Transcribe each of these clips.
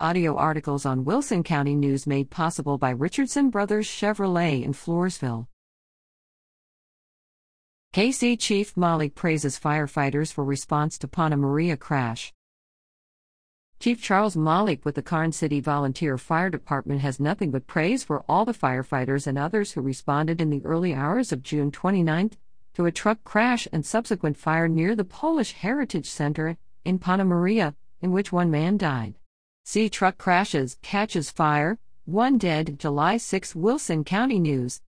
Audio articles on Wilson County News made possible by Richardson Brothers Chevrolet in Floresville. KC Chief Malik praises firefighters for response to Panna Maria crash. Chief Charles Malik with the Karnes City Volunteer Fire Department has nothing but praise for all the firefighters and others who responded in the early hours of June 29 to a truck crash and subsequent fire near the Polish Heritage Center in Panna Maria, in which one man died. See truck crashes, catches fire, one dead, July 6 Wilson County News.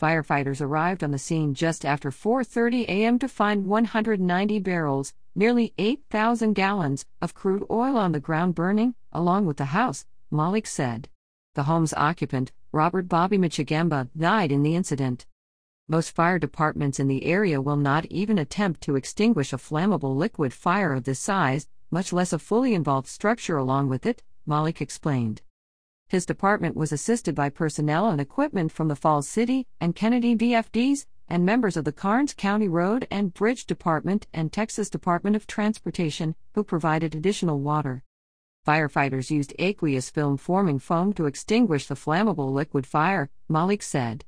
Firefighters arrived on the scene just after 4:30 a.m. to find 190 barrels, nearly 8,000 gallons, of crude oil on the ground burning, along with the house, Malik said. The home's occupant, Robert Bobby Moczygemba, died in the incident. Most fire departments in the area will not even attempt to extinguish a flammable liquid fire of this size, much less a fully involved structure along with it, Malik explained. His department was assisted by personnel and equipment from the Falls City and Kennedy VFDs and members of the Karnes County Road and Bridge Department and Texas Department of Transportation, who provided additional water. Firefighters used aqueous film forming foam to extinguish the flammable liquid fire, Malik said.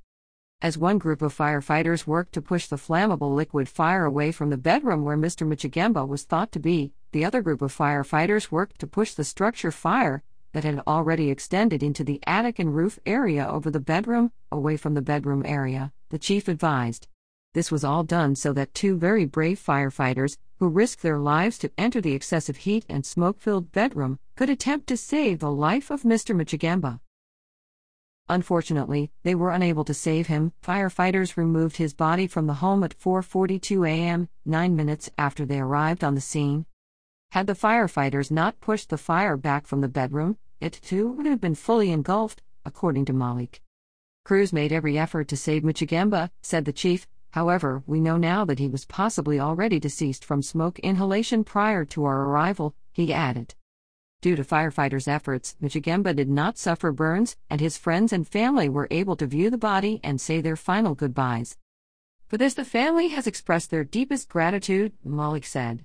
As one group of firefighters worked to push the flammable liquid fire away from the bedroom where Mr. Moczygemba was thought to be, the other group of firefighters worked to push the structure fire, that had already extended into the attic and roof area over the bedroom, away from the bedroom area, the chief advised. This was all done so that two very brave firefighters, who risked their lives to enter the excessive heat and smoke filled bedroom, could attempt to save the life of Mr. Moczygemba. Unfortunately, they were unable to save him. Firefighters removed his body from the home at 4:42 a.m., 9 minutes after they arrived on the scene. Had the firefighters not pushed the fire back from the bedroom, it too would have been fully engulfed, according to Malik. Crews made every effort to save Moczygemba, said the chief. However, we know now that he was possibly already deceased from smoke inhalation prior to our arrival, he added. Due to firefighters' efforts, Moczygemba did not suffer burns, and his friends and family were able to view the body and say their final goodbyes. For this, the family has expressed their deepest gratitude, Malik said